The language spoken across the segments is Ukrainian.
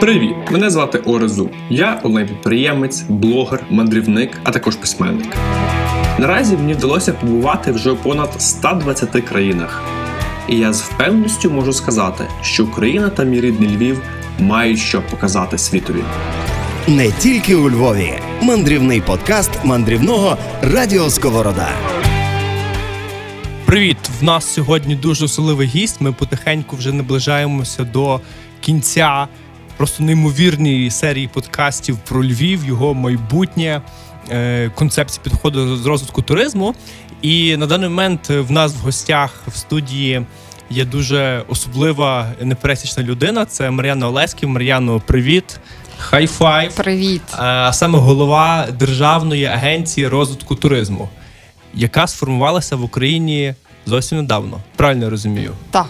Привіт! Мене звати Орезу. Я онлайн-підприємець, блогер, мандрівник, а також письменник. Наразі мені вдалося побувати вже у понад 120 країнах. І я з впевненістю можу сказати, що Україна та мій рідний Львів мають що показати світові. Не тільки у Львові. Мандрівний подкаст мандрівного Радіо Сковорода. Привіт! В нас сьогодні дуже особливий гість. Ми потихеньку вже наближаємося до кінця просто неймовірної серії подкастів про Львів, його майбутнє, е, концепції підходу з розвитку туризму. І на даний момент в нас в гостях в студії є дуже особлива непересічна людина. Це Мар'яна Олеськів. Мар'яно, привіт! Хай-файв! Привіт. а саме голова Державної агенції розвитку туризму, яка сформувалася в Україні зовсім недавно. Правильно я розумію? Так.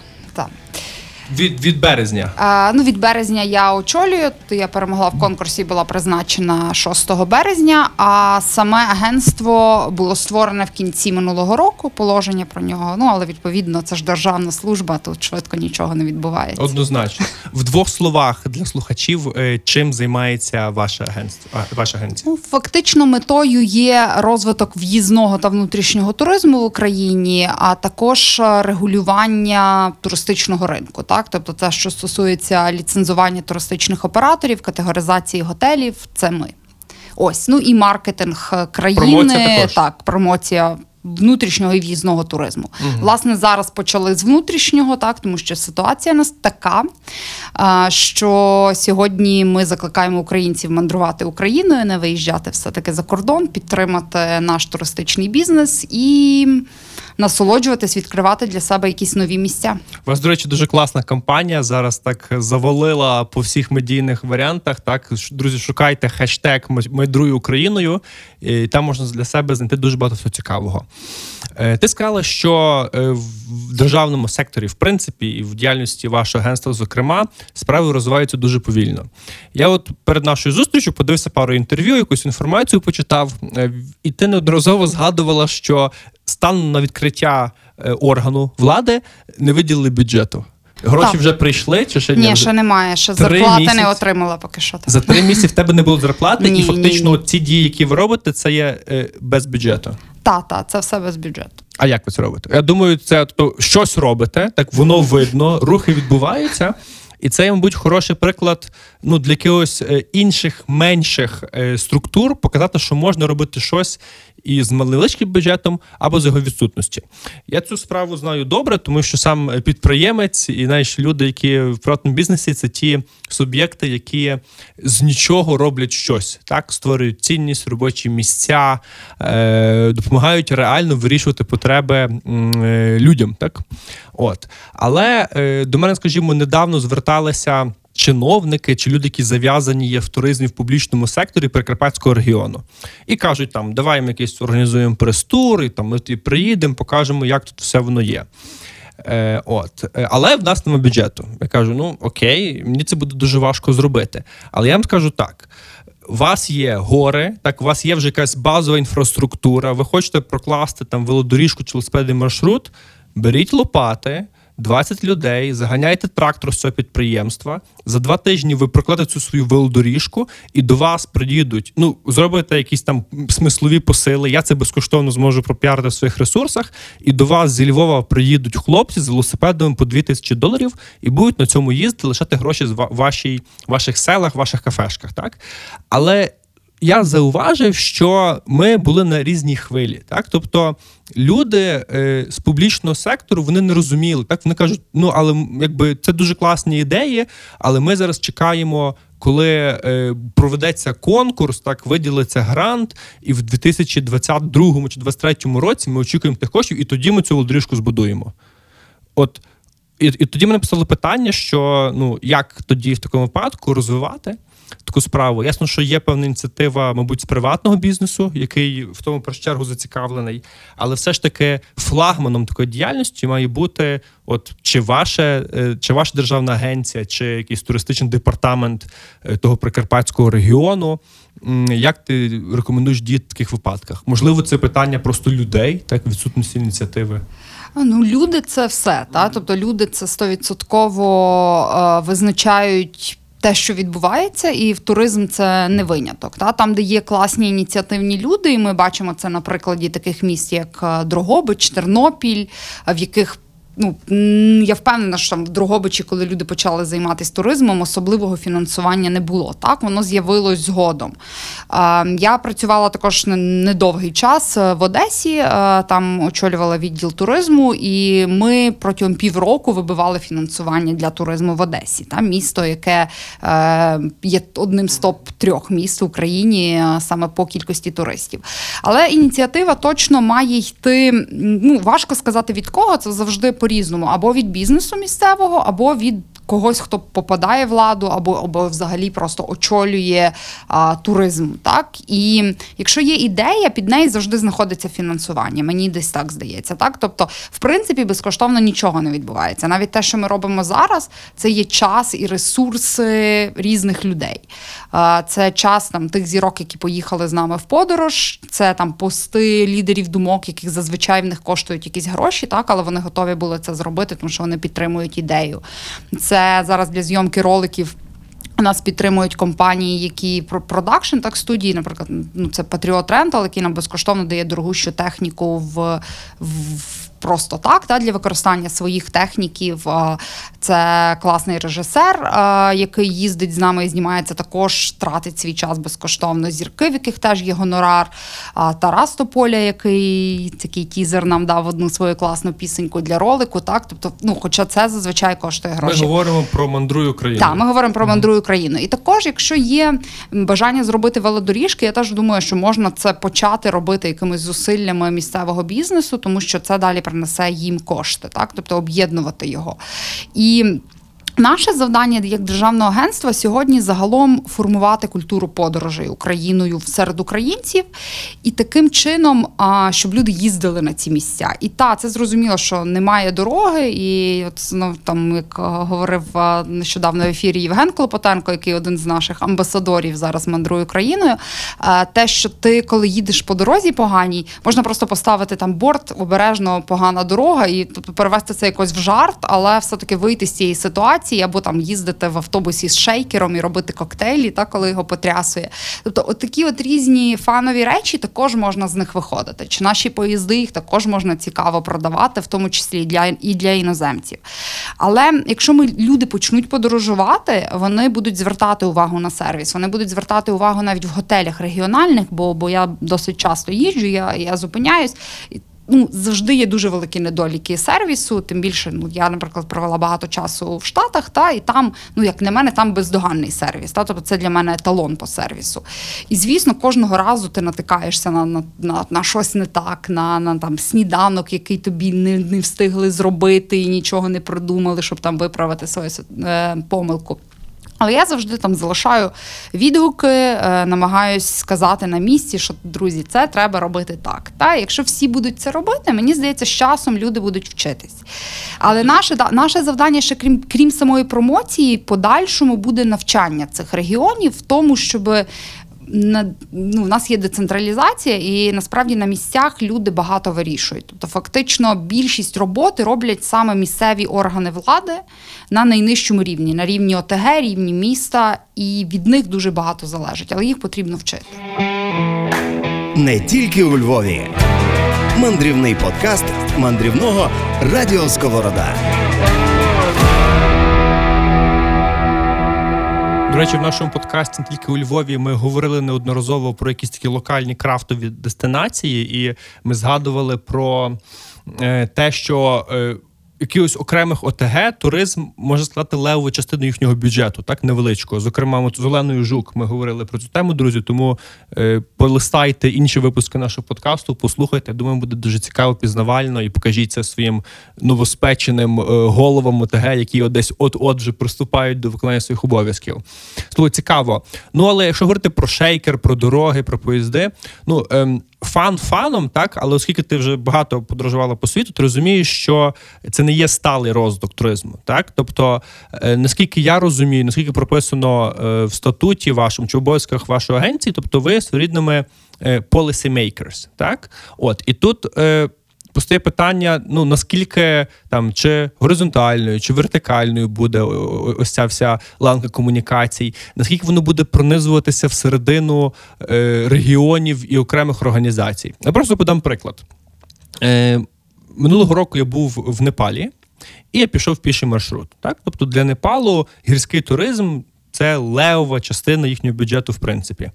Від, від березня. А, ну, від березня я очолюю. то Я перемогла в конкурсі, була призначена 6 березня. А саме агентство було створене в кінці минулого року. Положення про нього. Ну але відповідно це ж державна служба. Тут швидко нічого не відбувається. Однозначно. В двох словах для слухачів, е, чим займається ваше агентство? Ваша агенція? Ну, фактично метою є розвиток в'їзного та внутрішнього туризму в Україні, а також е, регулювання туристичного ринку. Так, тобто, те, що стосується ліцензування туристичних операторів, категоризації готелів, це ми. Ось ну і маркетинг е, країни, Промоція також. так, промоція. Внутрішнього і в'їзного туризму. Власне, зараз почали з внутрішнього, так тому що ситуація у нас така, що сьогодні ми закликаємо українців мандрувати Україною, не виїжджати все-таки за кордон, підтримати наш туристичний бізнес і насолоджуватись, відкривати для себе якісь нові місця. У вас, до речі, дуже класна кампанія. Зараз так завалила по всіх медійних варіантах. Так, друзі, шукайте хештег «Майдрую Україною, і там можна для себе знайти дуже багато всього цікавого. Е, Ти сказала, що е, в державному секторі, в принципі, і в діяльності вашого агентства, зокрема, справи розвиваються дуже повільно. Я от перед нашою зустрічю подивився пару інтерв'ю, якусь інформацію почитав, е, і ти неодноразово згадувала, що станом на відкриття е, органу влади не виділили бюджету. Гроші Так. вже прийшли, чи ще Ні, ще немає, ще зарплати місяці. не отримала поки що. Так. За три місяці в тебе не було зарплати, Ні, і фактично ні, ні. ці дії, які ви робите, це є е, без бюджету. Та, та, це все без бюджету. А як ви це робите? Я думаю, це тобто, щось робите, так воно видно, рухи відбуваються. І це, мабуть, хороший приклад ну, для якихось е, інших менших структур показати, що можна робити щось із невеличким бюджетом або з його відсутності. Я цю справу знаю добре, тому що сам підприємець і знаєш, люди, які в приватному бізнесі, це ті суб'єкти, які з нічого роблять щось, так створюють цінність, робочі місця, е, допомагають реально вирішувати потреби е, людям. Так, от але е, до мене, скажімо, недавно зверталися. Чиновники чи люди, які зав'язані є в туризмі в публічному секторі Прикарпатського регіону, і кажуть, там давай ми якийсь організуємо прес-тур, і там ми тоді приїдемо, покажемо, як тут все воно є. Е, от. Е, Але в нас немає бюджету. Я кажу: ну окей, мені це буде дуже важко зробити. Але я вам скажу так: у вас є гори, так, у вас є вже якась базова інфраструктура, ви хочете прокласти там велодоріжку чи велосипедний маршрут, беріть лопати. 20 людей, заганяйте трактор з цього підприємства. За два тижні ви прокладете цю свою велодоріжку, і до вас приїдуть. Ну, зробите якісь там смислові посили. Я це безкоштовно зможу пропіарити в своїх ресурсах. І до вас зі Львова приїдуть хлопці з велосипедами по 2000 доларів і будуть на цьому їздити, лишати гроші з вашій, ваших селах, ваших кафешках. Так? Але я зауважив, що ми були на різній хвилі. Так? Тобто люди е, з публічного сектору вони не розуміли. Так? Вони кажуть, ну але якби це дуже класні ідеї, але ми зараз чекаємо. Коли е, проведеться конкурс, так виділиться грант, і в 2022 чи 2023 році ми очікуємо тих коштів, і тоді ми цю володоріжку збудуємо. От і, і тоді ми написали питання, що ну як тоді в такому випадку розвивати таку справу. Ясно, що є певна ініціатива, мабуть, з приватного бізнесу, який в тому першу чергу зацікавлений, але все ж таки флагманом такої діяльності має бути от чи ваше, е, чи ваша державна агенція, чи якийсь туристичний департамент е, того прикарпатського регіону. Як ти рекомендуєш діяти в таких випадках? Можливо, це питання просто людей, так відсутності ініціативи. Ну, люди це все. Та? Тобто люди це стовідсотково е, визначають те, що відбувається, і в туризм це не виняток. Та? Там, де є класні ініціативні люди, і ми бачимо це на прикладі таких міст, як е, Дрогобич, Тернопіль, в яких Ну, я впевнена, що в Дрогобичі, коли люди почали займатися туризмом, особливого фінансування не було. Так, воно з'явилось згодом. Я працювала також недовгий час е, в Одесі, е, там очолювала відділ туризму, і ми протягом півроку вибивали фінансування для туризму в Одесі. Там місто, яке е, є одним з топ трьох міст в Україні саме по кількості туристів. Але ініціатива точно має йти. Ну важко сказати від кого це завжди по-різному або від бізнесу місцевого, або від когось, хто попадає в владу, або або взагалі просто очолює а, туризм. Так і якщо є ідея, під неї завжди знаходиться фінансування. Мені десь так здається. Так, тобто, в принципі, безкоштовно нічого не відбувається. Навіть те, що ми робимо зараз, це є час і ресурси різних людей. А, це час там тих зірок, які поїхали з нами в подорож. Це там пости лідерів думок, яких зазвичай в них коштують якісь гроші, так але вони готові були це зробити, тому що вони підтримують ідею. Це зараз для зйомки роликів. Нас підтримують компанії, які продакшн, так студії, наприклад, ну це Patriot Rental, який нам безкоштовно дає дорогущу техніку в, в просто так, та, для використання своїх техніків. Це класний режисер, який їздить з нами і знімається, також тратить свій час безкоштовно. Зірки, в яких теж є гонорар. Тарас Тополя, який такий тізер нам дав одну свою класну пісеньку для ролику. Так, тобто, ну, хоча це зазвичай коштує гроші. Ми говоримо про мандрую Україну. Так, ми говоримо про мандрую країну. І також, якщо є бажання зробити велодоріжки, я теж думаю, що можна це почати робити якимись зусиллями місцевого бізнесу, тому що це далі принесе їм кошти, так тобто об'єднувати його. І Наше завдання як державного агентства сьогодні загалом формувати культуру подорожей Україною серед українців і таким чином, щоб люди їздили на ці місця. І та це зрозуміло, що немає дороги, і от ну, там, як говорив нещодавно в ефірі Євген Клопотенко, який один з наших амбасадорів зараз мандрує Україною. Те, що ти, коли їдеш по дорозі поганій, можна просто поставити там борт, обережно погана дорога, і тобто перевести це якось в жарт, але все таки вийти з цієї ситуації ситуації, або там їздити в автобусі з шейкером і робити коктейлі, та коли його потрясує. Тобто, от такі от різні фанові речі також можна з них виходити. Чи наші поїзди їх також можна цікаво продавати, в тому числі для і для іноземців. Але якщо ми люди почнуть подорожувати, вони будуть звертати увагу на сервіс, вони будуть звертати увагу навіть в готелях регіональних, бо бо я досить часто їжджу, я я зупиняюсь ну завжди є дуже великі недоліки сервісу. Тим більше, ну я, наприклад, провела багато часу в Штатах, та і там, ну як на мене, там бездоганний сервіс. Та тобто це для мене еталон по сервісу. І звісно, кожного разу ти натикаєшся на на, на, на щось не так, на на там сніданок, який тобі не не встигли зробити і нічого не придумали, щоб там виправити свою е, помилку. Але я завжди там залишаю відгуки, е, намагаюсь сказати на місці, що друзі, це треба робити так. Та якщо всі будуть це робити, мені здається, з часом люди будуть вчитись. Але наше наше завдання, ще крім крім самої промоції, подальшому буде навчання цих регіонів в тому, щоб на ну, в нас є децентралізація, і насправді на місцях люди багато вирішують. Тобто, фактично, більшість роботи роблять саме місцеві органи влади на найнижчому рівні, на рівні ОТГ, рівні міста, і від них дуже багато залежить, але їх потрібно вчити. Не тільки у Львові. Мандрівний подкаст мандрівного Радіо Сковорода. Речі, в нашому подкасті тільки у Львові ми говорили неодноразово про якісь такі локальні крафтові дестинації, і ми згадували про е, те, що е, якихось окремих ОТГ туризм може складати левову частину їхнього бюджету, так невеличкого. Зокрема, от з Жук ми говорили про цю тему, друзі. Тому е, полистайте інші випуски нашого подкасту, послухайте. Думаю, буде дуже цікаво, пізнавально і покажіть це своїм новоспеченим е, головам ОТГ, які десь от-от вже приступають до виконання своїх обов'язків. Слово цікаво. Ну але якщо говорити про шейкер, про дороги, про поїзди, ну. Е, фан фаном, так, але оскільки ти вже багато подорожувала по світу, ти розумієш, що це не є сталий розвиток туризму. Так, тобто, е, наскільки я розумію, наскільки прописано е, в статуті вашому чи обов'язках вашої агенції, тобто ви своєрідними е, policy makers, так, от і тут постає питання: ну наскільки там чи горизонтальною, чи вертикальною буде ось ця вся ланка комунікацій, наскільки воно буде пронизуватися всередину е, регіонів і окремих організацій. Я просто подам приклад. Е, Минулого року я був в Непалі. І я пішов в піший маршрут. Так? Тобто для Непалу гірський туризм це левова частина їхнього бюджету, в принципі.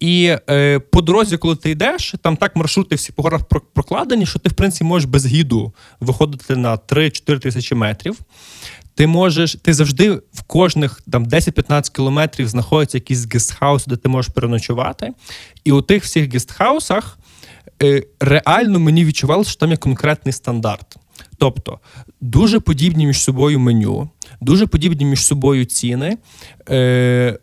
І е, по дорозі, коли ти йдеш, там так маршрути всі по горах прокладені, що ти, в принципі, можеш без гіду виходити на 3-4 тисячі метрів. Ти можеш, ти завжди в кожних там 10-15 кілометрів знаходиться якийсь гестхаус, де ти можеш переночувати. І у тих всіх гестхаусах е, реально мені відчувалося, що там є конкретний стандарт. Тобто дуже подібні між собою меню, дуже подібні між собою ціни. Е,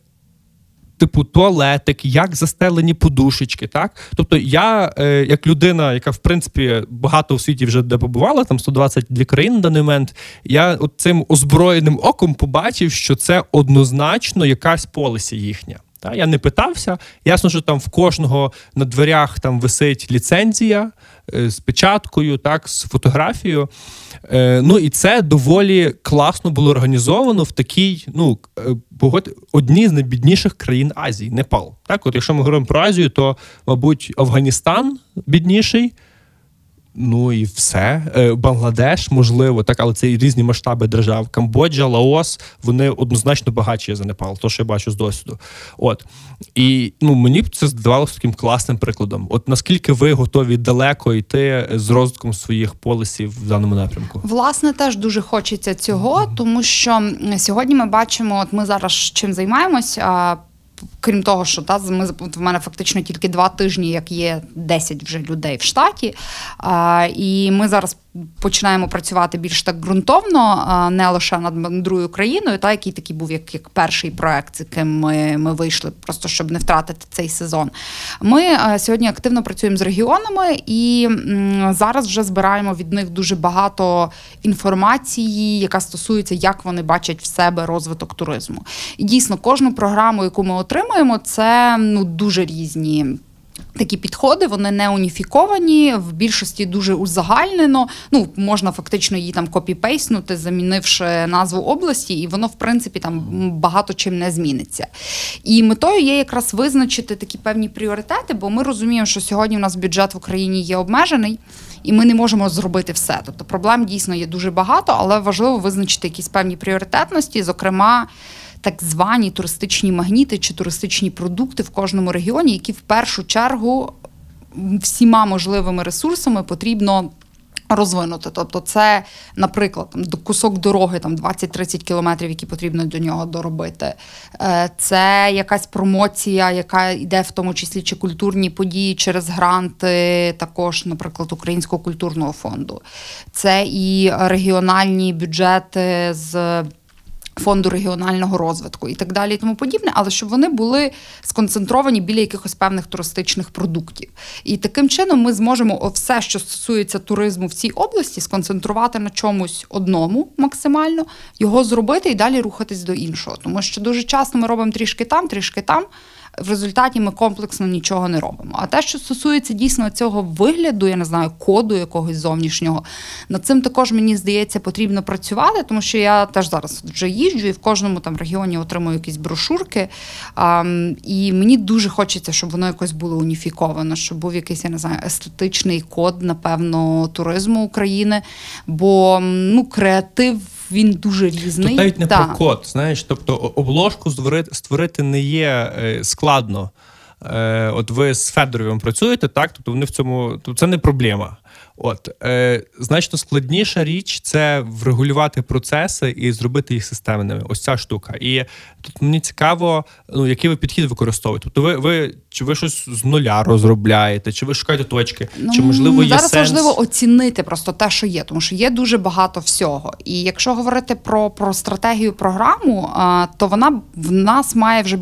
Типу туалетик, як застелені подушечки, так тобто я, е, як людина, яка в принципі багато у світі вже де побувала, там 122 країни на даний момент, я от цим озброєним оком побачив, що це однозначно якась полиці їхня. Та я не питався. Ясно, що там в кожного на дверях там висить ліцензія е, з печаткою, так, з фотографією. Е, ну і це доволі класно було організовано в такій, ну е, одній з найбідніших країн Азії, Непал. Так, от якщо ми говоримо про Азію, то мабуть Афганістан бідніший. Ну і все. Е, Бангладеш, можливо, так, але це різні масштаби держав. Камбоджа, Лаос, вони однозначно багатші за Непал, то що я бачу з досвіду. От і ну мені це здавалося таким класним прикладом. От наскільки ви готові далеко йти з розвитком своїх полісів в даному напрямку? Власне, теж дуже хочеться цього, тому що сьогодні ми бачимо, от ми зараз чим займаємося крім того, що та ми в мене фактично тільки два тижні, як є 10 вже людей в штаті. А, І ми зараз починаємо працювати більш так ґрунтовно, не лише над мандрою країною, та який такий був як як перший проект, з яким ми ми вийшли, просто щоб не втратити цей сезон. Ми сьогодні активно працюємо з регіонами і зараз вже збираємо від них дуже багато інформації, яка стосується, як вони бачать в себе розвиток туризму. І дійсно, кожну програму, яку ми отримуємо, це ну дуже різні. Такі підходи вони не уніфіковані, в більшості дуже узагальнено. Ну можна фактично її там копіпейснути, замінивши назву області, і воно в принципі там багато чим не зміниться. І метою є якраз визначити такі певні пріоритети, бо ми розуміємо, що сьогодні у нас бюджет в Україні є обмежений. І ми не можемо зробити все. Тобто проблем дійсно є дуже багато, але важливо визначити якісь певні пріоритетності, зокрема так звані туристичні магніти чи туристичні продукти в кожному регіоні, які в першу чергу всіма можливими ресурсами потрібно. Розвинути, тобто це, наприклад, там кусок дороги, там 20-30 кілометрів, які потрібно до нього доробити. Е, це якась промоція, яка йде в тому числі чи культурні події через гранти, також, наприклад, Українського культурного фонду. Це і регіональні бюджети з фонду регіонального розвитку і так далі, і тому подібне, але щоб вони були сконцентровані біля якихось певних туристичних продуктів. І таким чином ми зможемо все, що стосується туризму в цій області, сконцентрувати на чомусь одному максимально, його зробити і далі рухатись до іншого. Тому що дуже часто ми робимо трішки там, трішки там в результаті ми комплексно нічого не робимо. А те, що стосується дійсно цього вигляду, я не знаю, коду якогось зовнішнього, над цим також мені здається потрібно працювати, тому що я теж зараз вже їжджу і в кожному там регіоні отримую якісь брошурки. А, І мені дуже хочеться, щоб воно якось було уніфіковано, щоб був якийсь я не знаю естетичний код, напевно, туризму України. Бо ну креатив він дуже різний. Тут навіть не Та. про код, знаєш, тобто обложку створити, створити не є е, складно. Е, от ви з Федоровим працюєте, так? Тобто вони в цьому, тобто це не проблема. От е, значно складніша річ це врегулювати процеси і зробити їх системними. Ось ця штука. І тут мені цікаво, ну який ви підхід використовуєте. Тобто, ви ви чи ви щось з нуля розробляєте, чи ви шукаєте точки, ну, чи можливо є зараз сенс? важливо оцінити просто те, що є, тому що є дуже багато всього. І якщо говорити про про стратегію програму, а, то вона в нас має вже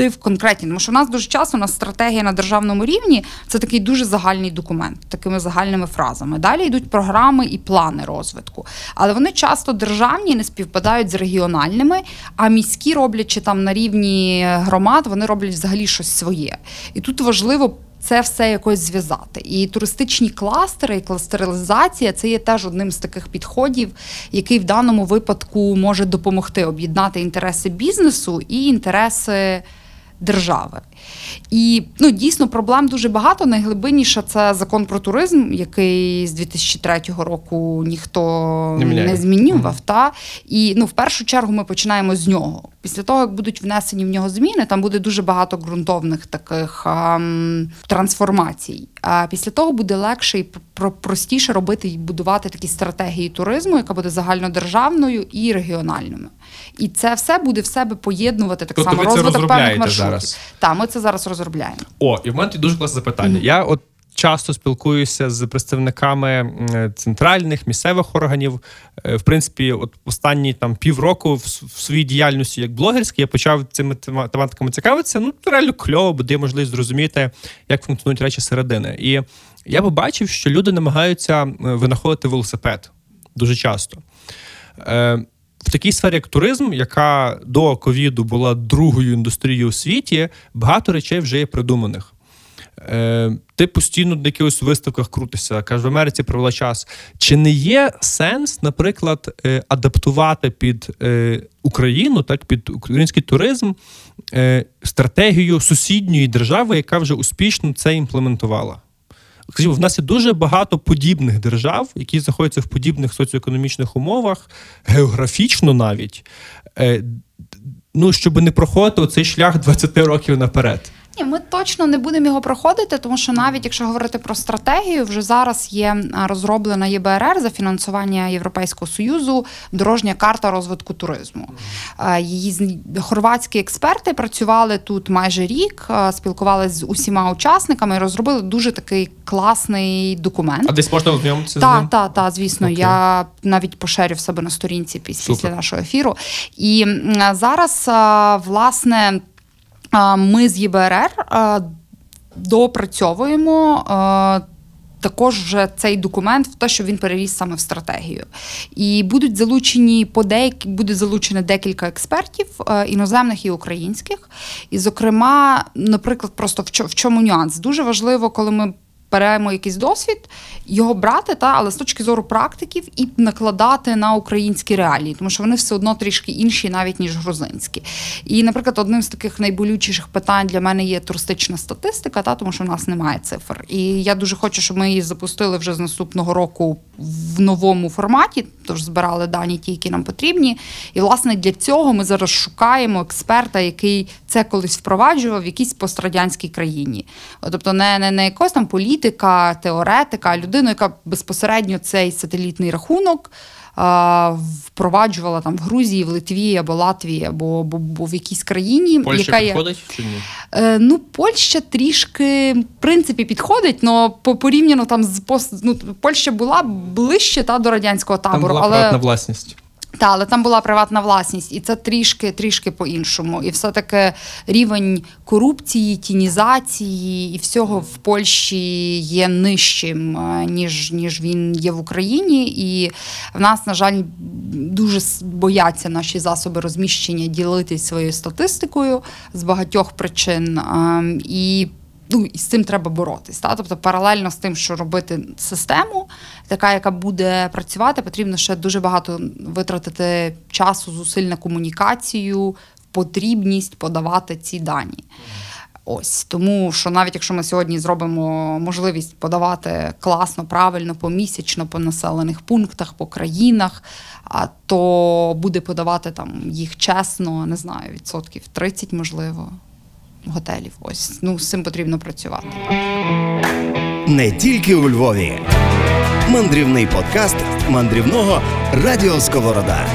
йти в конкретні, тому що в нас дуже часто у нас стратегія на державному рівні це такий дуже загальний документ, такими загальними фразами. Далі йдуть програми і плани розвитку. Але вони часто державні не співпадають з регіональними, а міські роблять чи там на рівні громад, вони роблять взагалі щось своє. І тут важливо це все якось зв'язати. І туристичні кластери, і кластеризація це є теж одним з таких підходів, який в даному випадку може допомогти об'єднати інтереси бізнесу і інтереси держави. І ну, дійсно проблем дуже багато. Найглибинніша це закон про туризм, який з 2003 року ніхто Не не, змінював. Та? І ну, в першу чергу ми починаємо з нього. Після того, як будуть внесені в нього зміни, там буде дуже багато ґрунтовних таких ам, трансформацій. А після того буде легше і простіше робити і будувати такі стратегії туризму, яка буде загальнодержавною і регіональною. І це все буде в себе поєднувати так Тобто само розвиток певних маршрутів. зараз? Так, ми це зараз розробляємо. О, і в мене тут дуже класне запитання. Я от часто спілкуюся з представниками центральних місцевих органів. Е, В принципі, от останні там півроку в, в своїй діяльності як блогерській я почав цими тематиками цікавитися. Ну, реально кльово, бо дає можливість зрозуміти, як функціонують речі середини. І я побачив, що люди намагаються е, винаходити велосипед дуже часто. В такій сфері, як туризм, яка до ковіду була другою індустрією у світі, багато речей вже є придуманих. Е, ти постійно на якихось виставках крутишся, каже, в Америці провела час. Чи не є сенс, наприклад, е, адаптувати під е, Україну, так під український туризм, е, стратегію сусідньої держави, яка вже успішно це імплементувала? Скажімо, в нас є дуже багато подібних держав, які знаходяться в подібних соціоекономічних умовах, географічно навіть. Е, Ну, щоб не проходити цей шлях 20 років наперед. Ні, ми точно не будемо його проходити, тому що навіть якщо говорити про стратегію, вже зараз є розроблена ЄБРР за фінансування Європейського союзу дорожня карта розвитку туризму. Її хорватські експерти працювали тут майже рік, спілкувалися з усіма учасниками і розробили дуже такий класний документ. А десь можна ознайомитися Так, так, так, звісно. Окей. Я навіть поширю в себе на сторінці після, Супер. нашого ефіру. І зараз, власне, ми з ЄБРР допрацьовуємо. Також вже цей документ в те, що він переріс саме в стратегію, і будуть залучені по деякі буде залучено декілька експертів іноземних і українських. І, зокрема, наприклад, просто в чому нюанс дуже важливо, коли ми беремо якийсь досвід, його брати, та але з точки зору практиків і накладати на українські реалії, тому що вони все одно трішки інші, навіть ніж грузинські. І, наприклад, одним з таких найболючіших питань для мене є туристична статистика, та тому що в нас немає цифр. І я дуже хочу, щоб ми її запустили вже з наступного року в новому форматі, тож збирали дані, ті, які нам потрібні. І власне для цього ми зараз шукаємо експерта, який це колись впроваджував в якійсь пострадянській країні. Тобто не, не, не якогось там політика, теоретика, людину, яка безпосередньо цей сателітний рахунок. а, Впроваджувала там в Грузії, в Литві або Латвії, або, або, або в якійсь країні, Польща яка є підходить чи ні? Е, ну, Польща трішки, в принципі, підходить, але по порівняно там з ну, Польща була ближче та до радянського Там табору, була але приватна власність. Та, але там була приватна власність, і це трішки, трішки по-іншому. І все-таки рівень корупції, тінізації і всього в Польщі є нижчим, е, ніж, ніж він є в Україні. І в нас, на жаль, дуже бояться наші засоби розміщення ділитись своєю статистикою з багатьох причин. Е, І Ну, і з цим треба боротись. Та? Тобто, паралельно з тим, що робити систему, така, яка буде працювати, потрібно ще дуже багато витратити часу, зусиль на комунікацію, потрібність подавати ці дані. Ось тому, що навіть якщо ми сьогодні зробимо можливість подавати класно, правильно, помісячно по населених пунктах, по країнах, то буде подавати там їх чесно, не знаю, відсотків 30, можливо, готелів. Ось ну з цим потрібно працювати. Не тільки у Львові. Мандрівний подкаст мандрівного Радіо Сковорода.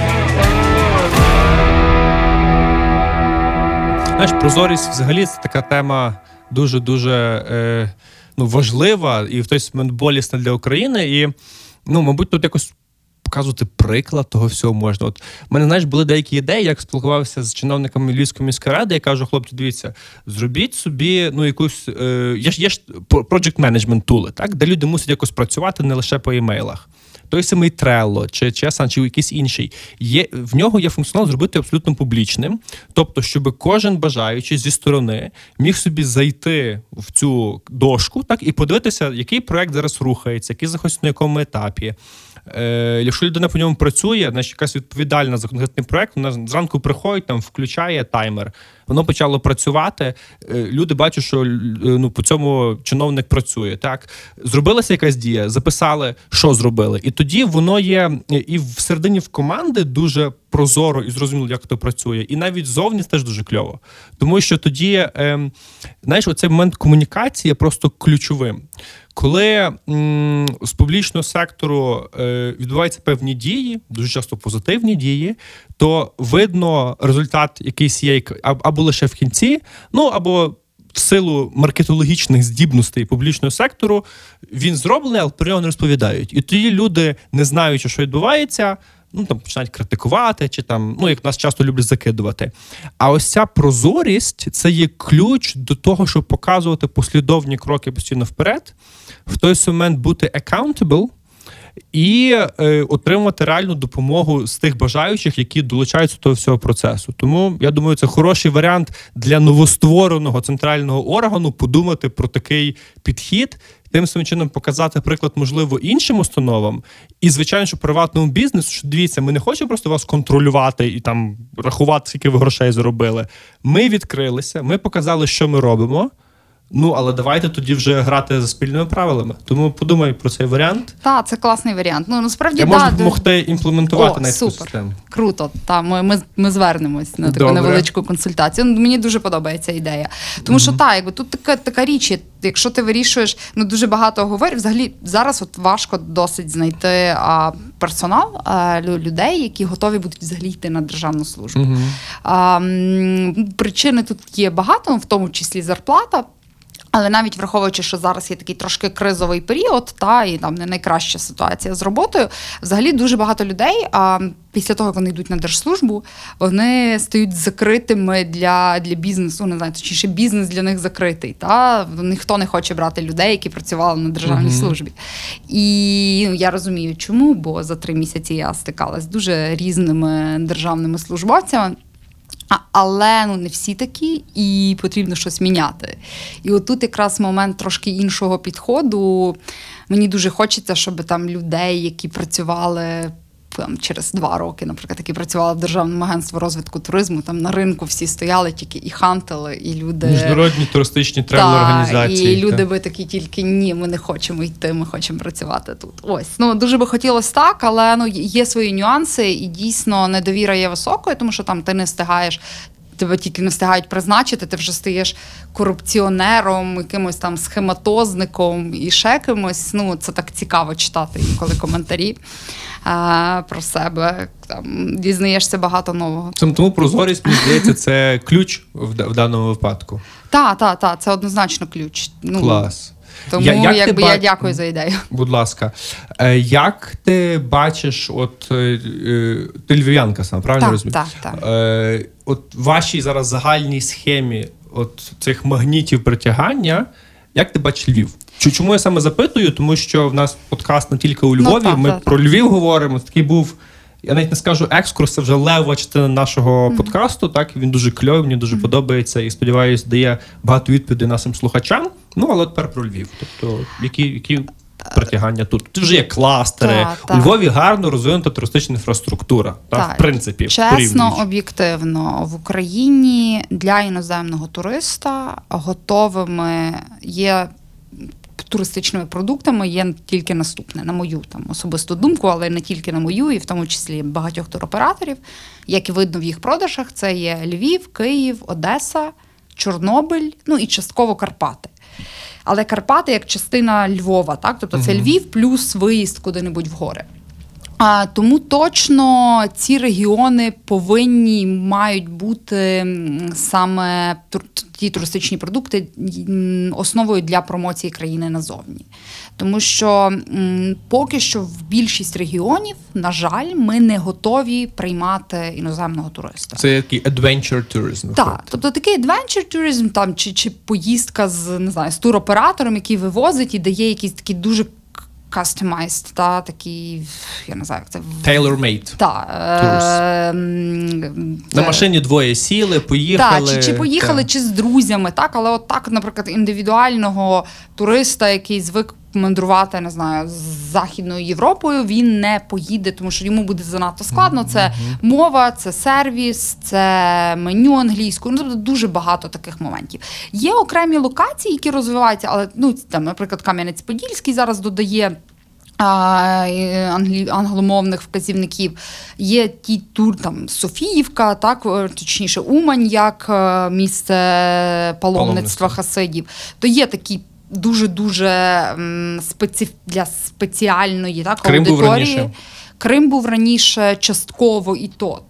Знаєш, прозорість взагалі це така тема дуже-дуже е, ну, важлива і в той момент болісна для України. І, ну, мабуть, тут якось показувати приклад того всього можна. От в мене, знаєш, були деякі ідеї, як спілкувався з чиновниками Львівської міської ради. Я кажу, хлопці, дивіться, зробіть собі ну якусь е, є ж є ж project management тули, так, де люди мусять якось працювати не лише по імейлах. Тобто той самий Trello, чи Asana, чи якийсь інший, є в нього є функціонал зробити абсолютно публічним. Тобто, щоб кожен бажаючий зі сторони міг собі зайти в цю дошку, так і подивитися, який проект зараз рухається, який знаходиться на якому етапі. Е, Якщо людина по ньому працює, значить якась відповідальна за конкретний проект, вона зранку приходить, там включає таймер. Воно почало працювати. е, Люди бачать, що е, ну по цьому чиновник працює. Так зробилася якась дія, записали, що зробили, і тоді воно є е, і всередині в команди дуже прозоро і зрозуміло, як то працює, і навіть зовні теж дуже кльово. Тому що тоді, ем, знаєш, оцей момент комунікації є просто ключовим. Коли з публічного сектору е, відбуваються певні дії, дуже часто позитивні дії, то видно результат якийсь є або лише в кінці, ну або в силу маркетологічних здібностей публічного сектору він зроблений, але про нього не розповідають. І тоді люди, не знаючи, що відбувається, ну там починають критикувати, чи там, ну як нас часто люблять закидувати. А ось ця прозорість це є ключ до того, щоб показувати послідовні кроки постійно вперед, в той момент бути accountable і е, отримувати реальну допомогу з тих бажаючих, які долучаються до того всього процесу. Тому я думаю, це хороший варіант для новоствореного центрального органу подумати про такий підхід. Тим самим чином показати приклад, можливо, іншим установам, і звичайно, що приватному бізнесу, що дивіться, ми не хочемо просто вас контролювати і там рахувати, скільки ви грошей заробили. Ми відкрилися, ми показали, що ми робимо. Ну але давайте тоді вже грати за спільними правилами. Тому подумай про цей варіант. Так, це класний варіант. Ну насправді Я да, можу допомогти імплементувати О, навіть цю супер. систему. Круто, та ми, ми, ми звернемось на таку Добре. невеличку консультацію. Ну, Мені дуже подобається ідея. Тому що так, якби тут така, така річ, якщо ти вирішуєш, ну дуже багато говорів. Взагалі зараз от важко досить знайти а, персонал, а, лю- людей, які готові будуть взагалі йти на державну службу. А, причини тут є багато, в тому числі зарплата. Але навіть враховуючи, що зараз є такий трошки кризовий період, та і там не найкраща ситуація з роботою, взагалі дуже багато людей. А після того, як вони йдуть на держслужбу, вони стають закритими для, для бізнесу. Не знаю, точніше, бізнес для них закритий. Та ніхто не хоче брати людей, які працювали на державній службі. І ну, я розумію, чому, бо за три місяці я стикалась з дуже різними державними службовцями. Але ну не всі такі, і потрібно щось міняти. І отут якраз момент трошки іншого підходу. Мені дуже хочеться, щоб там людей, які працювали там, через два роки, наприклад, які працювали в Державному агентстві розвитку туризму, там на ринку всі стояли тільки і хантили, і люди. Міжнародні туристичні travel організації. І люди та. би такі тільки ні, ми не хочемо йти, ми хочемо працювати тут. Ось ну дуже би хотілося так, але ну є свої нюанси, і дійсно недовіра є високою, тому що там ти не встигаєш. Тебе тільки не встигають призначити, ти вже стаєш корупціонером, якимось там схематозником і ще кимось. Ну, це так цікаво читати інколи коментарі про себе. Там дізнаєшся багато нового. Тому прозорість, мені здається, це ключ в, в даному випадку. Так, так, так, це однозначно ключ. Ну, Клас. Тому Я- як якби я дякую за ідею. Будь ласка, Е, як ти бачиш, от е, е, ти львів'янка сам, правильно Так, розумію? так, так. Е, От вашій зараз загальній схемі от цих магнітів притягання, як ти бачиш Львів? Чому я саме запитую? Тому що в нас подкаст не тільки у Ну, Львові. так, ми так, про Львів говоримо. Такий був. Я навіть не скажу екскурс, це вже лева частина нашого подкасту. Так він дуже кльовий, мені дуже подобається і сподіваюся, дає багато відповідей нашим слухачам. Ну але тепер про Львів. Тобто, які, які притягання тут? Тут вже є кластери. Так, У так. Львові гарно розвинута туристична інфраструктура. Так, в принципі, чесно, порівнюючи. об'єктивно, в Україні для іноземного туриста готовими є. Туристичними продуктами є тільки наступне, на мою там особисту думку, але не тільки на мою, і в тому числі багатьох туроператорів. Як і видно в їх продажах, це є Львів, Київ, Одеса, Чорнобиль, ну і частково Карпати. Але Карпати як частина Львова, так? Тобто це Львів плюс виїзд куди-небудь в гори. А, тому точно ці регіони повинні мають бути саме ті туристичні продукти основою для промоції країни назовні. Тому що м, поки що в більшість регіонів, на жаль, ми не готові приймати іноземного туриста. Це який adventure tourism. Так, тобто такий adventure tourism там чи, чи поїздка з не знаю з туроператором, який вивозить і дає якісь такі дуже customized, та такі, я не знаю, як це Tailor-made. та, е, На машині двоє сіли, поїхали. так, чи, чи поїхали, Та. чи з друзями, так, але от так, наприклад, індивідуального туриста, який звик мандрувати, не знаю, з Західною Європою, він не поїде, тому що йому буде занадто складно. Це мова, це сервіс, це меню англійською. Ну, тобто дуже багато таких моментів. Є окремі локації, які розвиваються, але ну там, наприклад, Кам'янець-Подільський зараз додає. англі, англомовних вказівників. Є ті тур, там Софіївка, так, точніше, Умань, як е, місце паломництва Паломництва. хасидів. То є такі дуже-дуже м, специф... для спеціальної так, Крим був раніше. Крим був раніше частково і то.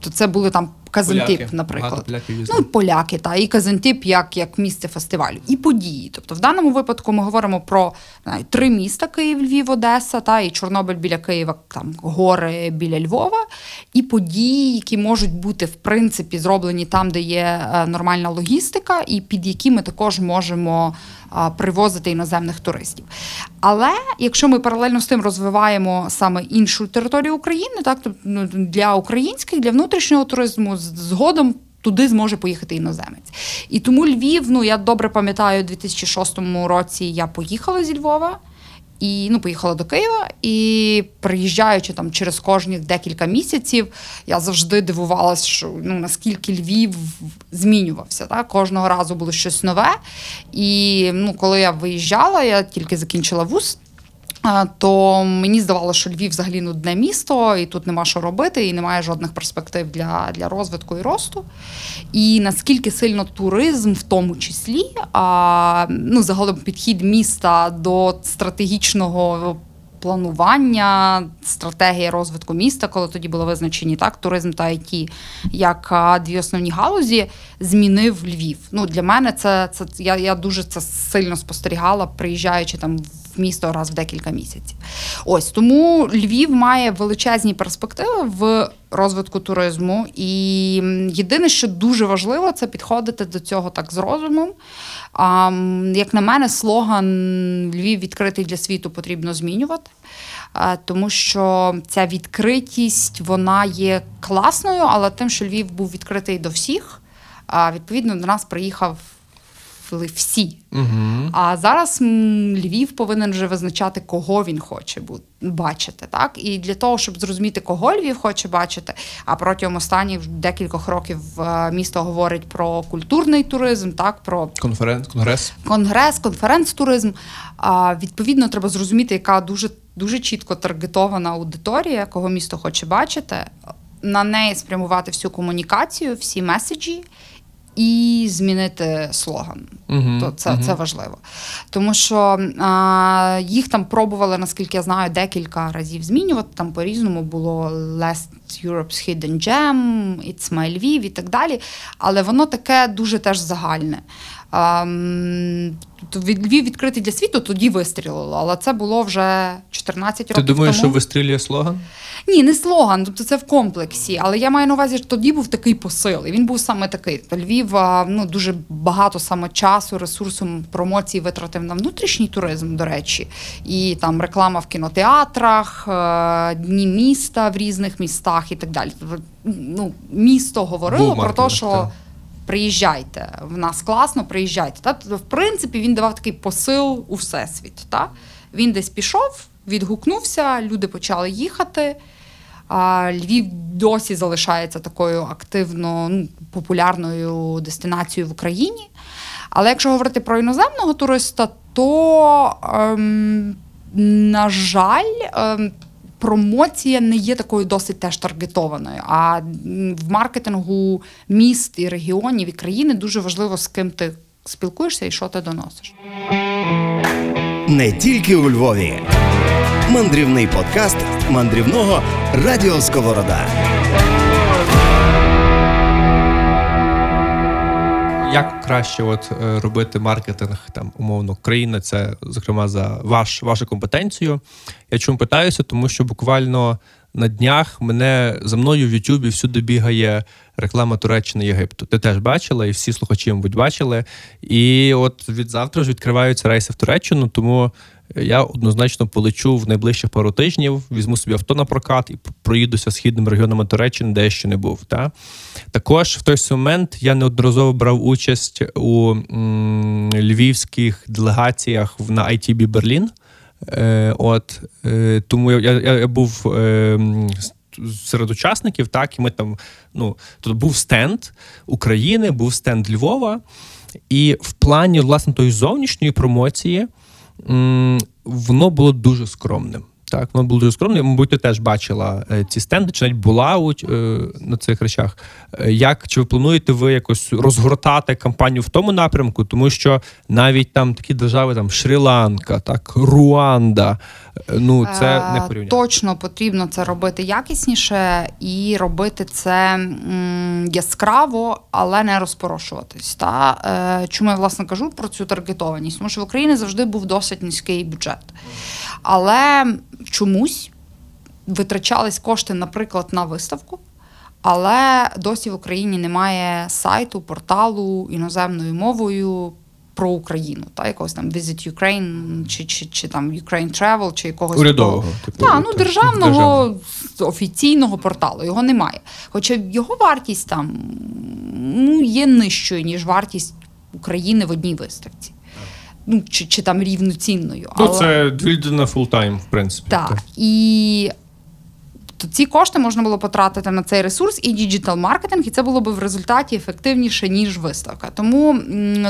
То це були там Казантип, Поляки. наприклад. Поляків Ну, і поляки, та, і Казантип як, як місце фестивалю, і події. Тобто, в даному випадку ми говоримо про знаю, три міста: Київ, Львів, Одеса, та, і Чорнобиль біля Києва, там гори біля Львова, і події, які можуть бути в принципі зроблені там, де є е, нормальна логістика, і під які ми також можемо привозити іноземних туристів. Але якщо ми паралельно з тим розвиваємо саме іншу територію України, так тобто для українських, для внутрішнього туризму згодом. Туди зможе поїхати іноземець. І тому Львів, ну я добре пам'ятаю, у 2006 році я поїхала зі Львова і ну, поїхала до Києва. І приїжджаючи там через кожні декілька місяців, я завжди дивувалася, що ну наскільки Львів змінювався. Так? Кожного разу було щось нове. І ну, коли я виїжджала, я тільки закінчила вуз. То мені здавалося, що Львів взагалі нудне місто, і тут нема що робити, і немає жодних перспектив для, для розвитку і росту. І наскільки сильно туризм, в тому числі, а, ну, загалом підхід міста до стратегічного планування, стратегія розвитку міста, коли тоді були визначені так, туризм та ІТ, як дві основні галузі, змінив Львів. Ну, для мене це, це я, я дуже це сильно спостерігала, приїжджаючи там місто раз в декілька місяців. Ось тому Львів має величезні перспективи в розвитку туризму. І єдине, що дуже важливо, це підходити до цього так з розумом. А, як на мене, слоган Львів відкритий для світу потрібно змінювати. Тому що ця відкритість вона є класною, але тим, що Львів був відкритий до всіх, відповідно до нас приїхав всі. Угу. А зараз Львів повинен вже визначати, кого він хоче бачити. Так? І для того, щоб зрозуміти, кого Львів хоче бачити, а протягом останніх декількох років е, місто говорить про культурний туризм, так, про Конференц, конгрес. конгрес, конференц-туризм. А, відповідно, треба зрозуміти, яка дуже, дуже чітко таргетована аудиторія, кого місто хоче бачити, на неї спрямувати всю комунікацію, всі меседжі. І змінити слоган, Угу, то це, угу. це важливо. Тому що а, їх там пробували, наскільки я знаю, декілька разів змінювати. Там по-різному було Last Europe's Hidden Gem, It's My Lviv і так далі. Але воно таке дуже теж загальне. Від- Львів відкритий для світу, тоді вистрілило, але це було вже 14 Ти років думаєш, тому. що вистрілює слоган? Ні, не слоган, тобто це в комплексі. Але я маю на увазі, що тоді був такий посил, і він був саме такий. Львів ну, дуже багато саме часу, ресурсу, промоції витратив на внутрішній туризм, до речі, і там реклама в кінотеатрах, е, дні міста в різних містах і так далі. Тобто, Ну, місто говорило Був про те, що. Приїжджайте, в нас класно, приїжджайте. Та? В принципі, він давав такий посил у всесвіт. Та? Він десь пішов, відгукнувся, люди почали їхати. А Львів досі залишається такою активно ну, популярною дестинацією в Україні. Але якщо говорити про іноземного туриста, то, ем, на жаль, ем, промоція не є такою досить теж таргетованою. А в маркетингу міст і регіонів і країни дуже важливо, з ким ти спілкуєшся і що ти доносиш. Не тільки у Львові. Мандрівний подкаст мандрівного Радіо Сковорода. Як краще от е, робити маркетинг там умовно країна, це зокрема за ваш вашу компетенцію. Я чому питаюся, тому що буквально на днях мене за мною в Ютубі всюди бігає реклама Туреччини Єгипту. Ти теж бачила, і всі слухачі, мабуть, бачили. І от від завтра ж відкриваються рейси в Туреччину, тому я однозначно полечу в найближчі пару тижнів, візьму собі авто на прокат і проїдуся східними регіонами Туреччини, де я ще не був. Та? Також в той момент я неодноразово брав участь у м, львівських делегаціях на ITB Берлін. Е, от, е, тому я, я, я був е, серед учасників, так, і ми там, ну, тут був стенд України, був стенд Львова. І в плані, власне, тої зовнішньої промоції воно було дуже скромним. Так, воно було дуже скромним. Мабуть, ти теж бачила е, ці стенди, чи навіть була у, е, на цих речах. Е, Як чи ви плануєте ви якось розгортати кампанію в тому напрямку? Тому що навіть там такі держави, там Шрі-Ланка, так, Руанда, ну це не Е, порівняно. Точно потрібно це робити якісніше і робити це яскраво, але не розпорошуватись. Та? Е, Чому я власне кажу про цю таргетованість? Тому що в Україні завжди був досить низький бюджет. Але чомусь витрачались кошти, наприклад, на виставку. Але досі в Україні немає сайту, порталу іноземною мовою про Україну, та якогось там Visit Ukraine, чи, чи, чи там Ukraine Travel, чи якогось Урядового, типу, Так, ну державного державного. офіційного порталу його немає. Хоча його вартість там ну, є нижчою, ніж вартість України в одній виставці. Ну, чи, чи там рівноцінною. Ну, це дві full-time, в принципі. Так. І то ці кошти можна було потратити на цей ресурс і digital маркетинг, і це було б в результаті ефективніше, ніж виставка. Тому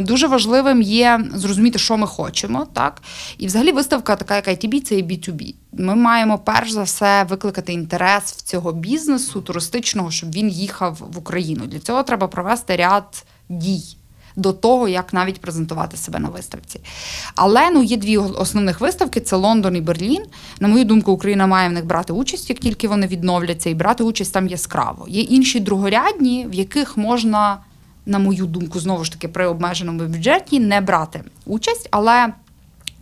дуже важливим є зрозуміти, що ми хочемо. Так? І взагалі виставка, така як ITB, це і B2B. Ми маємо перш за все викликати інтерес в цього бізнесу туристичного, щоб він їхав в Україну. Для цього треба провести ряд дій до того, як навіть презентувати себе на виставці. Але ну є дві основних виставки: це Лондон і Берлін. На мою думку, Україна має в них брати участь, як тільки вони відновляться, і брати участь там яскраво. Є інші другорядні, в яких можна, на мою думку, знову ж таки, при обмеженому бюджеті не брати участь, але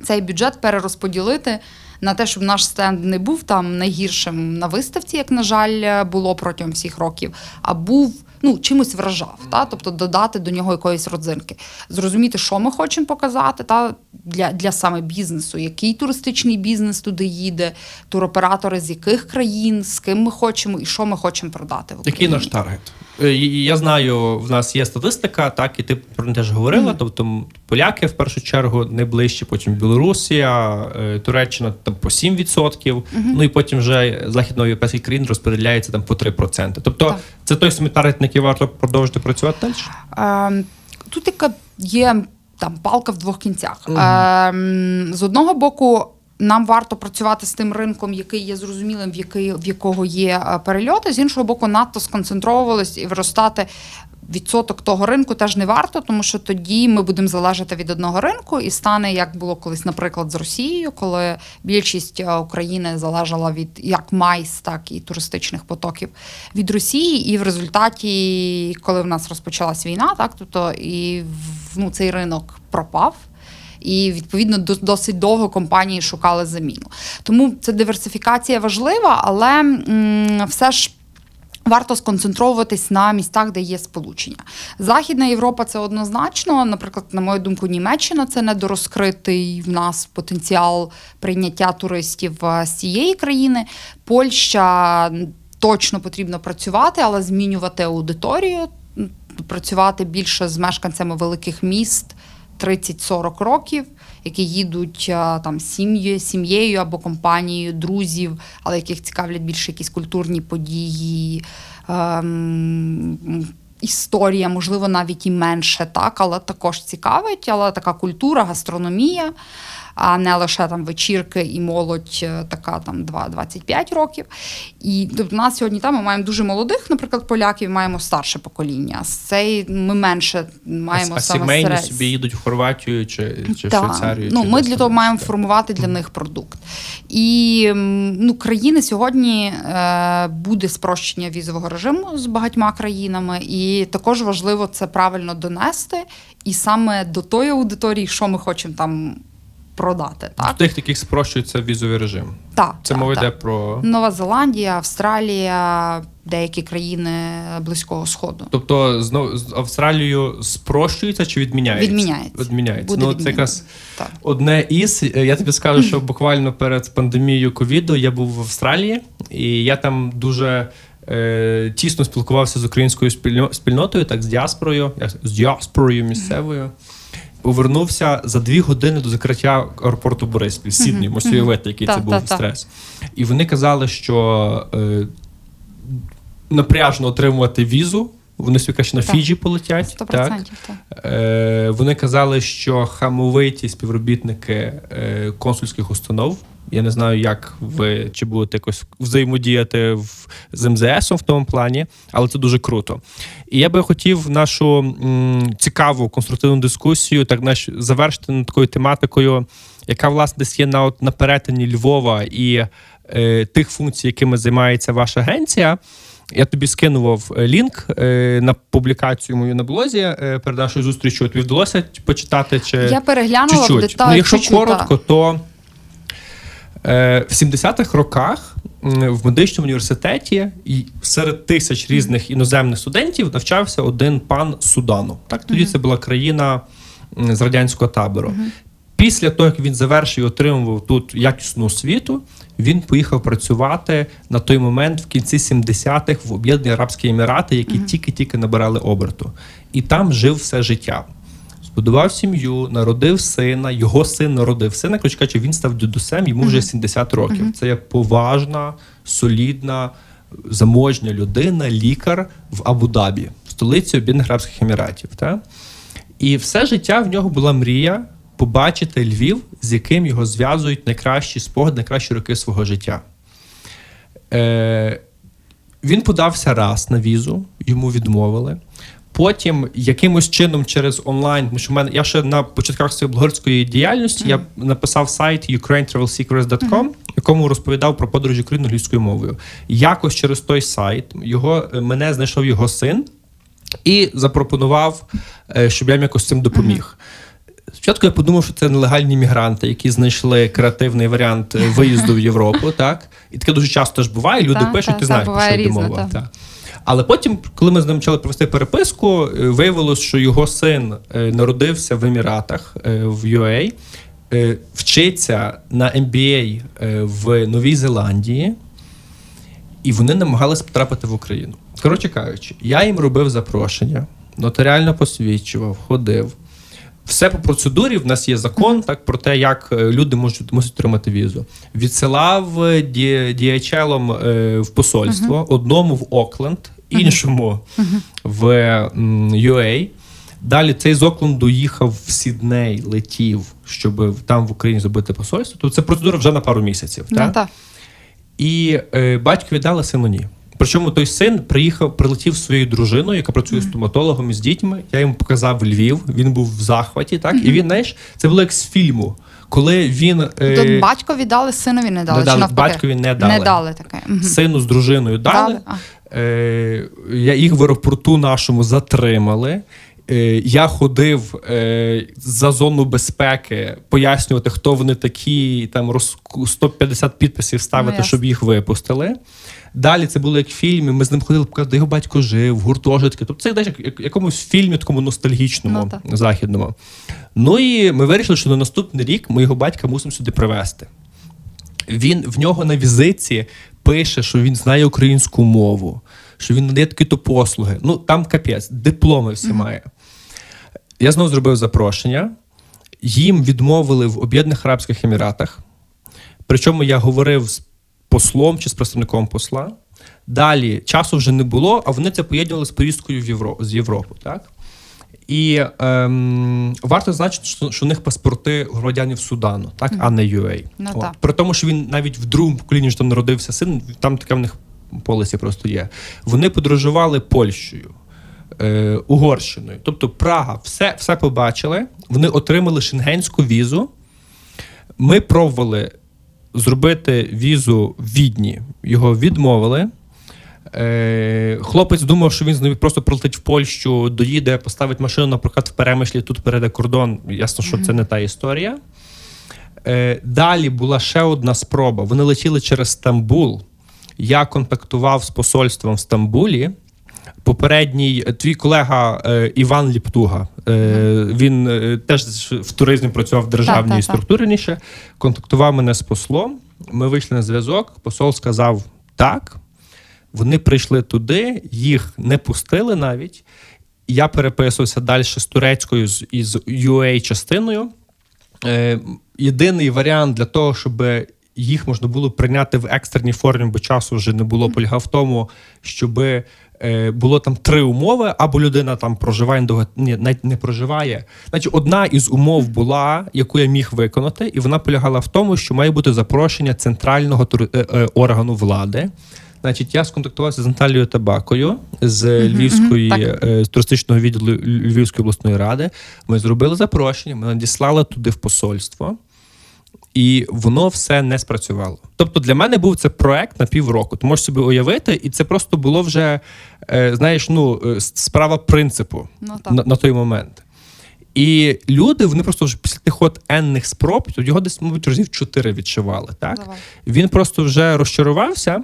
цей бюджет перерозподілити. На те, щоб наш стенд не був там найгіршим на виставці, як на жаль, було протягом всіх років, а був ну чимось вражав, та тобто додати до нього якоїсь родзинки, зрозуміти, що ми хочемо показати, та для, для саме бізнесу, який туристичний бізнес туди їде, туроператори з яких країн, з ким ми хочемо і що ми хочемо продати. В Який наш таргет? Е, Я знаю, в нас є статистика, так, і ти про неї теж говорила. Тобто поляки в першу чергу найближчі, потім Білорусія, е, Туреччина там по 7%, ну і потім вже західноєвропейські країни розподіляються там по 3%. Тобто Так. це той самий на який варто продовжити працювати далі? Ем, Тут яка є там палка в двох кінцях. Ем, З одного боку. Нам варто працювати з тим ринком, який є зрозумілим, в який в якого є е, перельоти. З іншого боку, надто сконцентровувались і виростати відсоток того ринку теж не варто, тому що тоді ми будемо залежати від одного ринку, і стане як було колись, наприклад, з Росією, коли більшість е, України залежала від як майс, так і туристичних потоків від Росії. І в результаті, коли в нас розпочалась війна, так тобто і ну, цей ринок пропав. І відповідно досить довго компанії шукали заміну. Тому ця диверсифікація важлива, але все ж. Варто сконцентровуватись на містах, де є сполучення. Західна Європа це однозначно. Наприклад, на мою думку, Німеччина це недорозкритий в нас потенціал прийняття туристів е, з цієї країни. Польща точно потрібно працювати, але змінювати аудиторію, працювати більше з мешканцями великих міст. 30-40 років, які їдуть там сім'єю, сім'єю або компанією друзів, але яких цікавлять більше якісь культурні події. Ем, Історія, можливо, навіть і менше, так, але також цікавить, але така культура, гастрономія, а не лише там вечірки і молодь е, така там 2-25 років. І тобто, нас сьогодні там ми маємо дуже молодих, наприклад, поляків, маємо старше покоління. З цей ми менше маємо а саме сімейні серед- собі їдуть в Хорватію чи, чи в. Швейцарію? Ну, чи ми для того маємо формувати для них продукт. І ну, країни сьогодні е, буде спрощення візового режиму з багатьма країнами, і також важливо це правильно донести, і саме до тої аудиторії, що ми хочемо там продати. Так, В тих таких спрощується візовий режим. так Це так, мова йде про. Нова Зеландія, Австралія, деякі країни Близького Сходу. Тобто знову з Австралією спрощується чи відміняється? Відміняється. Відміняється. Буде ну, це якраз. Так. одне із. Я тобі скажу, що буквально перед пандемією ковіду я був в Австралії, і я там дуже. Е, тісно спілкувався з українською спільно- спільнотою, так з діаспорою, з діаспорою місцевою. Повернувся за дві години до закриття аеропорту Бориспіль, Сідні, можете уявити, який це був стрес. І вони казали, що е, напряжно отримувати візу. Вони кажуть, на. Фіджі полетять. Сто Так? Так. Е, вони казали, що хамовиті співробітники е, консульських установ. Я не знаю, як ви чи будете якось взаємодіяти в, з МЗС в тому плані, але це дуже круто. І я би хотів нашу м, цікаву конструктивну дискусію так наш, завершити над такою тематикою, яка власне десь є на, от, на перетині Львова і е, тих функцій, якими займається ваша агенція. Я тобі скинував е, лінк е, на публікацію мою на блозі е, перед нашою зустрічю. Тобі вдалося почитати чи Я переглянула в чуть-чуть? деталях. Ну, якщо чуть-чуть, коротко, то е, в 70-х роках в медичному університеті і серед тисяч різних іноземних студентів навчався один пан Судану. Так тоді це була країна з радянського табору. Після того, як він завершив і отримував тут якісну освіту, він поїхав працювати на той момент в кінці 70-х в Об'єднані Арабські Емірати, які тільки-тільки набирали оберту. І там жив все життя. Збудував сім'ю, народив сина, його син народив сина. Коротше кажучи, він став дідусем, йому вже 70 років. Це є поважна, солідна, заможня людина, лікар в Абу-Дабі, в столиці Об'єднаних Арабських Еміратів. Та? І все життя в нього була мрія побачити Львів, з яким його зв'язують найкращі спогади, найкращі роки свого життя. Е, він подався раз на візу, йому відмовили. Потім якимось чином через онлайн, тому що в мене я ще на початках своєї блогерської діяльності я написав сайт ukrainetravelsecrets.com, в якому розповідав про подорожі України англійською мовою. Якось через той сайт його е, мене знайшов його син і запропонував, е, щоб я якось цим допоміг. Спочатку я подумав, що це нелегальні мігранти, які знайшли креативний варіант виїзду в Європу, так? І таке дуже часто ж буває. Люди Та, пишуть, та, ти та, знаєш, про що йде мова. Але потім, коли ми з ним почали провести переписку, е, виявилось, що його син е, народився в Еміратах е, в UA, вчиться на MBA е, в Новій Зеландії, і вони намагалися потрапити в Україну. Коротше кажучи, я їм робив запрошення, нотаріально посвідчував, ходив. Все по процедурі. В нас є закон так про те, як люди можуть мусять отримати візу. Відсилав ді- DHL е, в посольство, одному в Окленд, іншому в UA. Далі цей з Окленду їхав в Сідней, летів, щоб там в Україні зробити посольство. Тобто це процедура вже на пару місяців. Ну, так? так. І е, батько віддали сину ні. Причому той син приїхав, прилетів своєю дружиною, яка працює стоматологом і з дітьми. Я йому показав Львів. Він був в захваті, так і він, знаєш, це було як з фільму, коли він е, Тобто батько віддали, синові не дали. не дали, навпаки? батькові не дали. Не дали таке. Сину з дружиною дали. Дали. Е, я їх в аеропорту нашому затримали. Е, я ходив е, за зону безпеки, пояснювати, хто вони такі, там роз, 150 підписів ставити, Ну, щоб їх випустили. Далі це було як в фільмі. Ми з ним ходили, де його батько жив, гуртожитки. Тобто це як, як в якомусь фільмі, такому ностальгічному, Ну, західному. Ну і ми вирішили, що на наступний рік ми його батька мусимо сюди привезти. Він в нього на візиці пише, що він знає українську мову, що він надає такі-то послуги. Ну там капець, дипломи всі має. Я знову зробив запрошення. Їм відмовили в Об'єднаних Арабських Еміратах. Причому я говорив з послом чи з представником посла. Далі часу вже не було, а вони це поєднували з поїздкою в Євро, з Європи. Так? І ем, варто зазначити, що, що у них паспорти громадянів Судану, так, а не UA. Ну, От. При тому, що він навіть в другому поколінні що там народився син, там таке в них полисі просто є. Вони подорожували Польщею, е, Угорщиною. Тобто Прага, все, все побачили. Вони отримали шенгенську візу. Ми пробували зробити візу в Відні. Його відмовили. Е, хлопець думав, що він просто прилетить в Польщу, доїде, поставить машину на прокат в перемишлі, тут перейде кордон. Ясно, що це не та історія. Е, далі була ще одна спроба. Вони летіли через Стамбул. Я контактував з посольством в Стамбулі. Попередній е, твій колега е, Іван Ліптуга. Е, Він е, теж в туризмі працював в державній Так, так, раніше. Контактував мене з послом. Ми вийшли на зв'язок. Посол сказав так. Вони прийшли туди, їх не пустили навіть. Я переписувався далі з турецькою з із UA частиною. Е, єдиний варіант для того, щоб їх можна було прийняти в екстреній формі, бо часу вже не було, полягав в тому, щоб е, було там три умови, або людина там проживає ні, навіть не проживає. Значить, одна із умов була, яку я міг виконати, і вона полягала в тому, що має бути запрошення центрального тури- е, е, органу влади. Значить, я сконтактувався з Наталією Табакою з Львівської е, з туристичного відділу Львівської обласної ради. Ми зробили запрошення, ми надіслали туди в посольство, і воно все не спрацювало. Тобто для мене був це проект на півроку. Ти можеш собі уявити, і це просто було вже, е, знаєш, ну, е, справа принципу Ну, так. на, на той момент. І люди, вони просто вже після тих от енних спроб, його десь, мабуть, разів чотири відшивали. Так? Давай. Він просто вже розчарувався.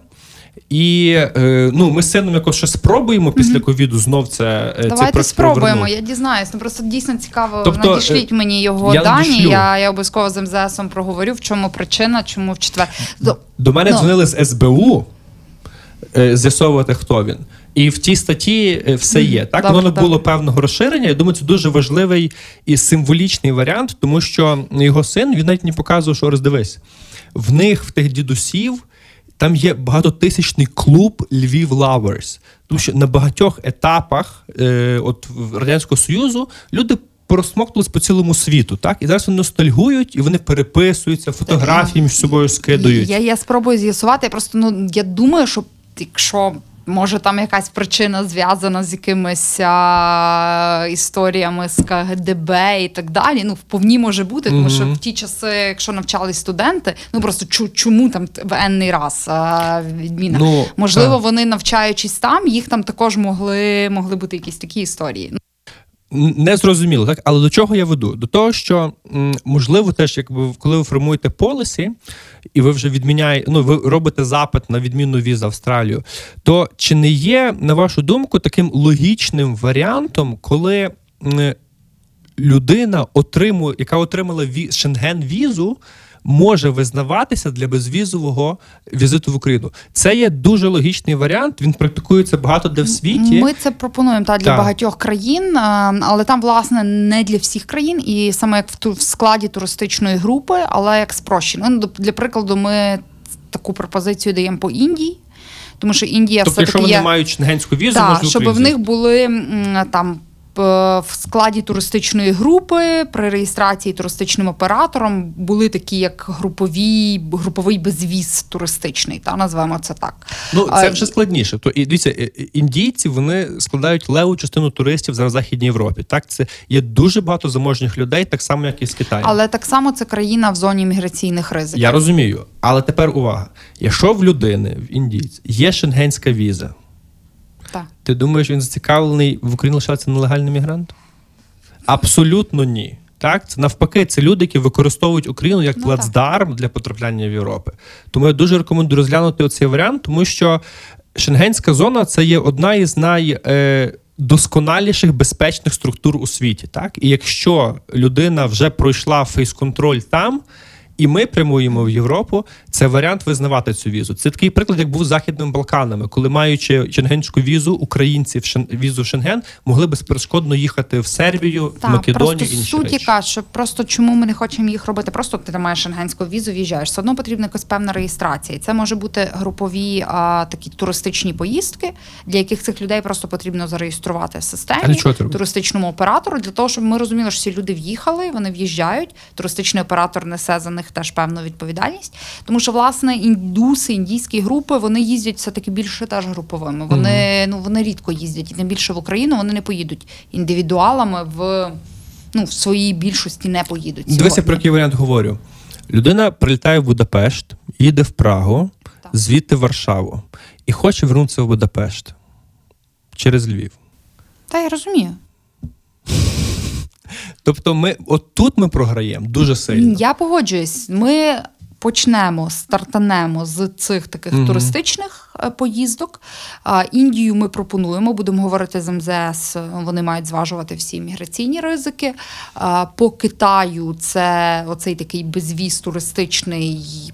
І е, ну, ми з сином якось ще спробуємо після ковіду знов це, е, Давайте спробуємо. Я дізнаюсь. Ну просто дійсно цікаво. Тобто, Надішліть е, мені його я дані. надішлю. Я, я обов'язково з МЗСом проговорю, в чому причина, чому в четвер. До- До мене Ну. дзвонили з СБУ з'ясовувати, хто він. І в тій статті все є. Так Добре, воно не було певного розширення. Я думаю, це дуже важливий і символічний варіант, тому що його син він навіть не показував, що роздивись. В них, в тих дідусів, там є багатотисячний клуб Львів Лаверс. Тому що на багатьох етапах е, от Радянського Союзу люди. Порозсмоктувались по цілому світу, так і зараз вони ностальгують, і вони переписуються, фотографії між собою скидують. Я, я спробую з'ясувати. Я просто ну я думаю, що якщо може там якась причина зв'язана з якимись а, історіями з КГДБ і так далі. Ну, вповні може бути, тому що в ті часи, якщо навчались студенти, ну просто чу, чому там в енний раз а, відміна? Ну, Можливо, так. вони навчаючись там, їх там також могли, могли бути якісь такі історії. Не зрозуміло, так? Але до чого я веду? До того, що можливо, теж, якби коли ви формуєте полісі, і ви вже відміняєте, ну ви робите запит на відмінну віз Австралію, то чи не є, на вашу думку, таким логічним варіантом, коли людина отримує, яка отримала ві, шенген візу, може визнаватися для безвізового візиту в Україну? Це є дуже логічний варіант. Він практикується багато де в світі. Ми це пропонуємо та для Так. багатьох країн, але там, власне, не для всіх країн, і саме як в ту в складі туристичної групи, але як спрощено. Ну, для прикладу, ми таку пропозицію даємо по Індії, тому що Індія Тобто, все якщо таки вони є мають шенгенську візу, так, щоб в них були там. П- В складі туристичної групи при реєстрації туристичним оператором були такі, як групові, груповий безвіз туристичний, та назвемо це так. Ну, це вже складніше. То і дивіться, е, е, індійці вони складають леву частину туристів зараз в Західній Європі. Так, це є дуже багато заможних людей, так само, як і з Китаю. Але так само це країна в зоні міграційних ризиків. Я розумію. Але тепер увага: якщо в людини, в індійці, є шенгенська віза. Ти думаєш, він зацікавлений в Україні лишатися нелегальним мігрантом? Абсолютно ні. Так, це навпаки, це люди, які використовують Україну як Ну, плацдарм для потрапляння в Європу. Тому я дуже рекомендую розглянути оцей варіант, тому що Шенгенська зона це є одна із найдосконаліших безпечних структур у світі. Так, і якщо людина вже пройшла фейс-контроль там. І ми прямуємо в Європу. Це варіант визнавати цю візу. Це такий приклад, як був з Західними Балканами, коли маючи шенгенську візу, українці в Шен... візу в Шенген могли безперешкодно їхати в Сербію, в Македонію просто і інші суть речі. що просто чому ми не хочемо їх робити? Просто ти маєш шенгенську візу, в'їжджаєш. Все одно потрібна якась певна реєстрація. Це може бути групові а, такі туристичні поїздки, для яких цих людей просто потрібно зареєструвати в системі туристичному оператору, для того, щоб ми розуміли, що ці люди в'їхали, вони в'їжджають. Туристичний оператор несе за них теж певну відповідальність. Тому що власне індуси, індійські групи вони їздять все таки більше теж груповими. Вони ну вони рідко їздять, і тим більше в Україну вони не поїдуть індивідуалами в. Ну, в своїй більшості не поїдуть. Дивися, про який варіант говорю. Людина прилітає в Будапешт, їде в Прагу, Так. звідти в Варшаву і хоче вернутися в Будапешт через Львів. Та я розумію. Тобто, ми от тут ми програємо дуже сильно. Я погоджуюсь. Ми почнемо, стартанемо з цих таких Мгм. туристичних е, поїздок. Індію ми пропонуємо, будемо говорити з МЗС. Вони мають зважувати всі міграційні ризики. По Китаю це оцей такий безвіз туристичний.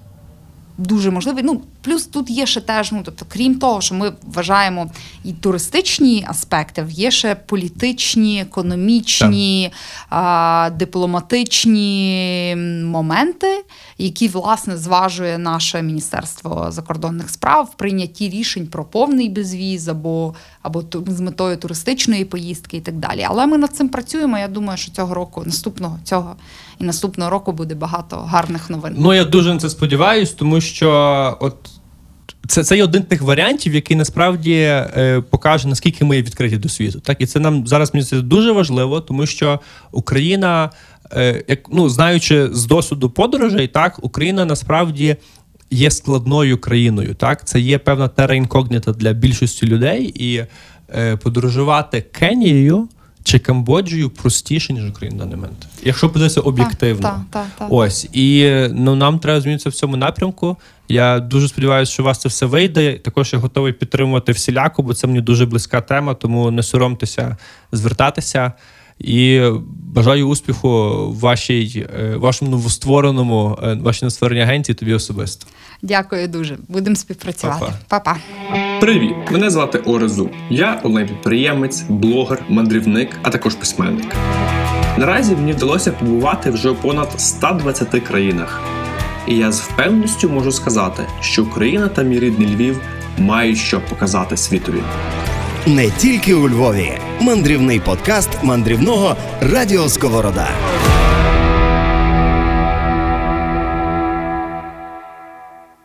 Дуже можливий. Ну, плюс тут є ще теж, ну тобто, крім того, що ми вважаємо і туристичні аспекти, є ще політичні, економічні, а, дипломатичні моменти, які власне зважує наше Міністерство закордонних справ в прийнятті рішень про повний безвіз або, або з метою туристичної поїздки і так далі. Але ми над цим працюємо. Я думаю, що цього року, наступного цього і наступного року буде багато гарних новин. Ну я дуже на це сподіваюсь, тому що от. Це, це є один тих варіантів, який насправді е, покаже, наскільки ми відкриті до світу. Так, і це нам зараз мені здається, дуже важливо, тому що Україна, е, як ну знаючи з досвіду подорожей, так Україна насправді є складною країною. Так, це є певна тера інкогніта для більшості людей, і е, подорожувати Кенією чи Камбоджею простіше ніж Україна на даний момент, якщо подивитися об'єктивно. Так, так, так. Ось і ну нам треба змінитися в цьому напрямку. Я дуже сподіваюся, що у вас це все вийде. Також я готовий підтримувати всіляко, бо це мені дуже близька тема, тому не соромтеся звертатися. І бажаю успіху вашій е, вашому новоствореному е, вашій новоствореній агенції тобі особисто. Дякую дуже. Будемо співпрацювати. Па-па. Па-па. Привіт! Мене звати Орезу. Я онлайн-підприємець, блогер, мандрівник, а також письменник. Наразі мені вдалося побувати вже у понад 120 країнах. І я з впевненістю можу сказати, що Україна та мій рідний Львів мають що показати світові. Не тільки у Львові. Мандрівний подкаст мандрівного Радіо Сковорода.